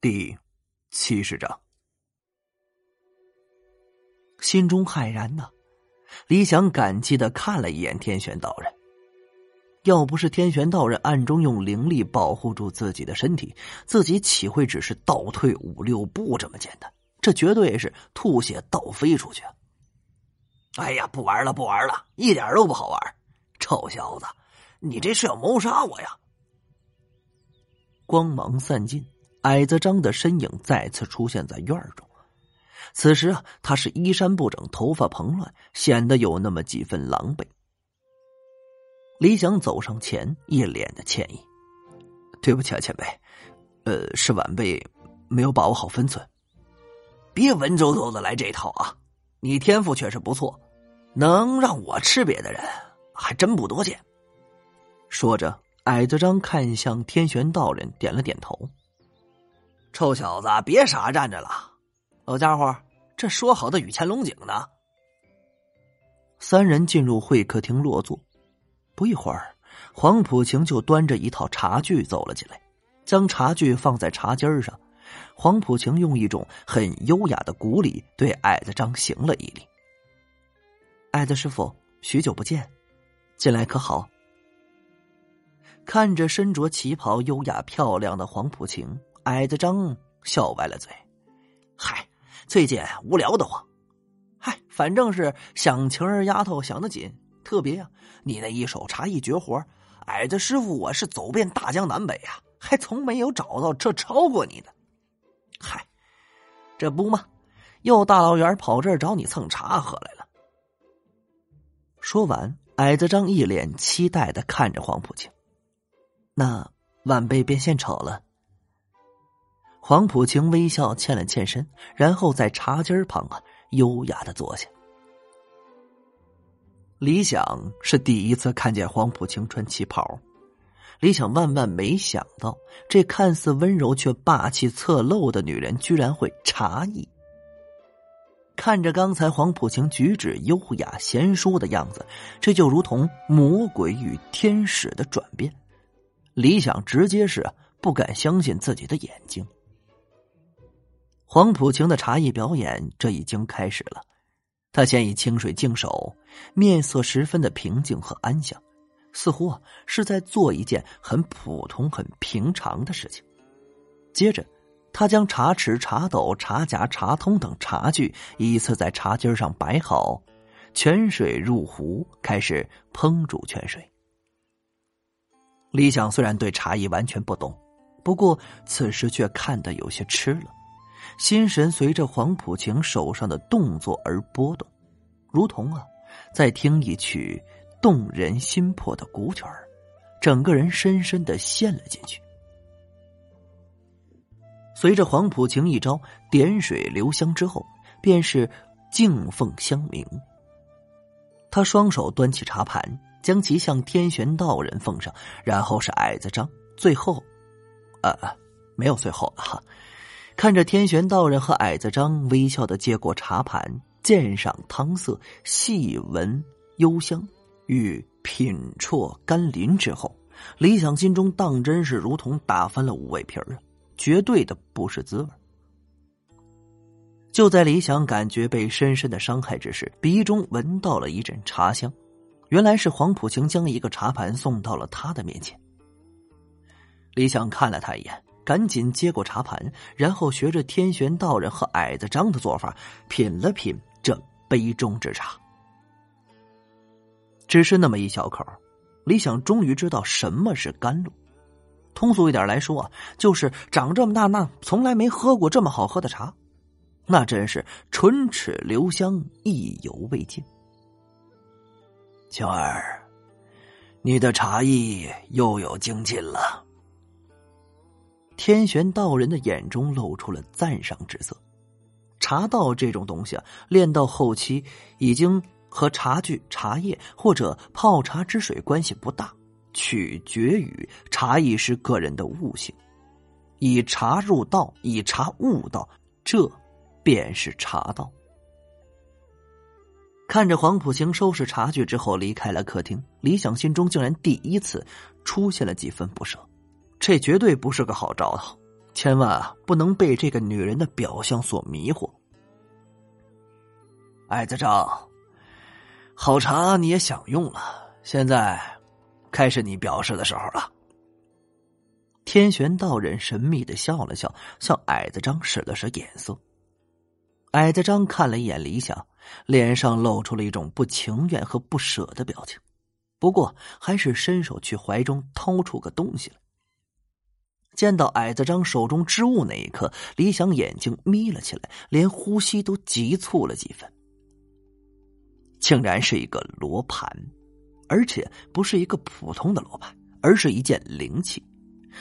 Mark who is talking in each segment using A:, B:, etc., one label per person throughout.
A: 第七十章，心中骇然呐！李想感激的看了一眼天玄道人，要不是天玄道人暗中用灵力保护住自己的身体，自己岂会只是倒退五六步这么简单？这绝对是吐血倒飞出去！哎呀，不玩了，不玩了，一点都不好玩！臭小子，你这是要谋杀我呀！光芒散尽。矮子张的身影再次出现在院中，此时啊，他是衣衫不整，头发蓬乱，显得有那么几分狼狈。李想走上前，一脸的歉意：“对不起啊，前辈，呃，是晚辈没有把握好分寸。别文绉绉的来这套啊！你天赋确实不错，能让我吃瘪的人还真不多见。”说着，矮子张看向天玄道人，点了点头。臭小子，别傻站着了，老家伙，这说好的雨前龙井呢？三人进入会客厅落座，不一会儿，黄浦晴就端着一套茶具走了进来，将茶具放在茶几上。黄浦晴用一种很优雅的古礼对矮子张行了一礼：“矮子师傅，许久不见，近来可好？”看着身着旗袍、优雅漂亮的黄浦晴。矮子张笑歪了嘴：“嗨，最近无聊的慌。嗨，反正是想情人丫头想的紧，特别啊！你那一手茶艺绝活，矮子师傅我是走遍大江南北啊，还从没有找到这超过你的。嗨，这不嘛，又大老远跑这儿找你蹭茶喝来了。”说完，矮子张一脸期待的看着黄浦清：“那晚辈便献丑了。”黄浦晴微笑，欠了欠身，然后在茶几旁啊，优雅的坐下。李想是第一次看见黄浦晴穿旗袍，李想万万没想到，这看似温柔却霸气侧漏的女人，居然会茶艺。看着刚才黄浦晴举止优雅贤淑的样子，这就如同魔鬼与天使的转变。李想直接是不敢相信自己的眼睛。黄浦晴的茶艺表演这已经开始了，他先以清水净手，面色十分的平静和安详，似乎啊是在做一件很普通、很平常的事情。接着，他将茶匙、茶斗、茶夹、茶通等茶具依次在茶几上摆好，泉水入壶，开始烹煮泉水。李想虽然对茶艺完全不懂，不过此时却看得有些痴了。心神随着黄浦晴手上的动作而波动，如同啊，在听一曲动人心魄的古曲儿，整个人深深的陷了进去。随着黄浦晴一招点水留香之后，便是敬奉香茗。他双手端起茶盘，将其向天玄道人奉上，然后是矮子张，最后，呃，没有最后了哈。看着天玄道人和矮子张微笑的接过茶盘，鉴赏汤色，细闻幽香，与品啜甘霖之后，李想心中当真是如同打翻了五味皮儿啊，绝对的不是滋味。就在李想感觉被深深的伤害之时，鼻中闻到了一阵茶香，原来是黄浦晴将一个茶盘送到了他的面前。李想看了他一眼。赶紧接过茶盘，然后学着天玄道人和矮子张的做法，品了品这杯中之茶。只是那么一小口，李想终于知道什么是甘露。通俗一点来说啊，就是长这么大那从来没喝过这么好喝的茶，那真是唇齿留香，意犹未尽。秋儿，你的茶艺又有精进了。天玄道人的眼中露出了赞赏之色。茶道这种东西啊，练到后期已经和茶具、茶叶或者泡茶之水关系不大，取决于茶艺师个人的悟性。以茶入道，以茶悟道，这便是茶道。看着黄浦行收拾茶具之后离开了客厅，李想心中竟然第一次出现了几分不舍。这绝对不是个好兆头，千万，不能被这个女人的表象所迷惑。矮子张，好茶你也享用了，现在开始你表示的时候了。天玄道人神秘的笑了笑，向矮子张使了使眼色。矮子张看了一眼李想，脸上露出了一种不情愿和不舍的表情，不过还是伸手去怀中掏出个东西来。见到矮子张手中之物那一刻，李想眼睛眯了起来，连呼吸都急促了几分。竟然是一个罗盘，而且不是一个普通的罗盘，而是一件灵器。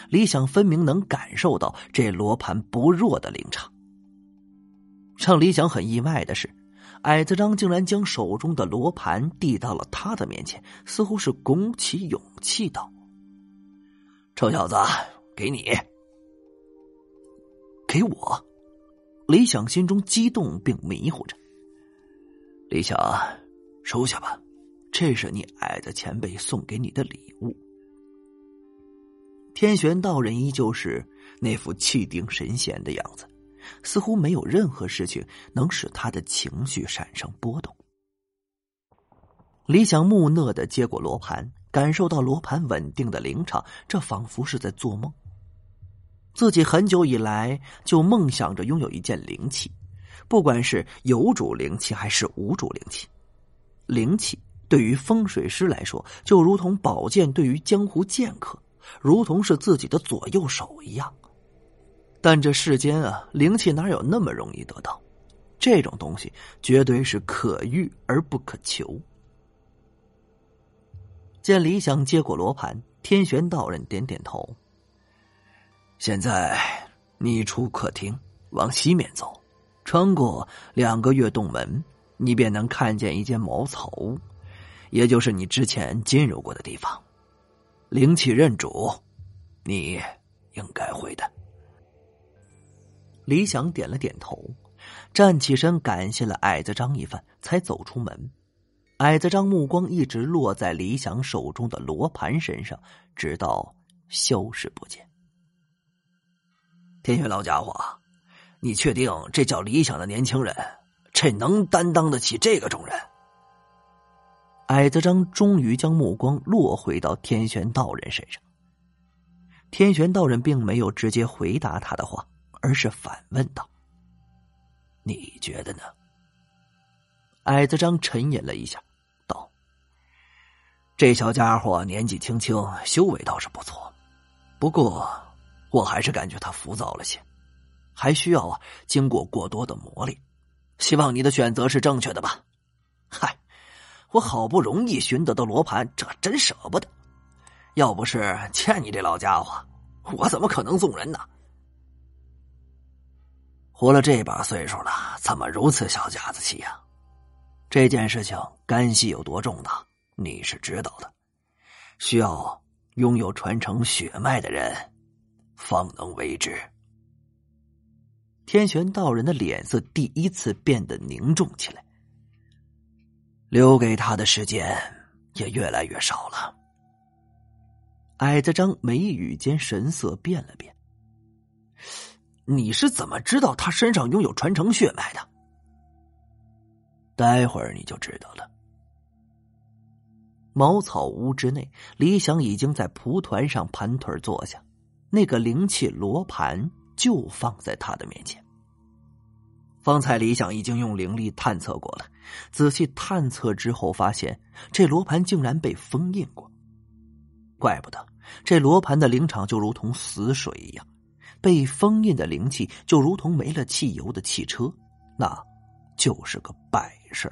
A: 李想分明能感受到这罗盘不弱的灵场。让李想很意外的是，矮子张竟然将手中的罗盘递到了他的面前，似乎是鼓起勇气道：“臭小子。”给你，给我。李想心中激动并迷糊着。李想，收下吧，这是你矮的前辈送给你的礼物。天玄道人依旧是那副气定神闲的样子，似乎没有任何事情能使他的情绪产生波动。李想木讷的接过罗盘，感受到罗盘稳定的灵场，这仿佛是在做梦。自己很久以来就梦想着拥有一件灵器，不管是有主灵器还是无主灵器，灵器对于风水师来说就如同宝剑对于江湖剑客，如同是自己的左右手一样。但这世间啊，灵气哪有那么容易得到？这种东西绝对是可遇而不可求。见李想接过罗盘，天玄道人点点头。现在，你出客厅，往西面走，穿过两个月洞门，你便能看见一间茅草屋，也就是你之前进入过的地方。灵气认主，你应该会的。李想点了点头，站起身感谢了矮子张一番，才走出门。矮子张目光一直落在李想手中的罗盘身上，直到消失不见。天玄老家伙，你确定这叫理想的年轻人，这能担当得起这个重任？矮子张终于将目光落回到天玄道人身上。天玄道人并没有直接回答他的话，而是反问道：“你觉得呢？”矮子张沉吟了一下，道：“这小家伙年纪轻轻，修为倒是不错，不过……”我还是感觉他浮躁了些，还需要啊经过过多的磨练。希望你的选择是正确的吧。嗨，我好不容易寻得的罗盘，这真舍不得。要不是欠你这老家伙，我怎么可能送人呢？活了这把岁数了，怎么如此小家子气呀？这件事情干系有多重大，你是知道的。需要拥有传承血脉的人。方能为之。天玄道人的脸色第一次变得凝重起来，留给他的时间也越来越少了。矮子张眉宇间神色变了变，你是怎么知道他身上拥有传承血脉的？待会儿你就知道了。茅草屋之内，李想已经在蒲团上盘腿坐下。那个灵气罗盘就放在他的面前。方才李想已经用灵力探测过了，仔细探测之后发现，这罗盘竟然被封印过。怪不得这罗盘的灵场就如同死水一样，被封印的灵气就如同没了汽油的汽车，那就是个摆设。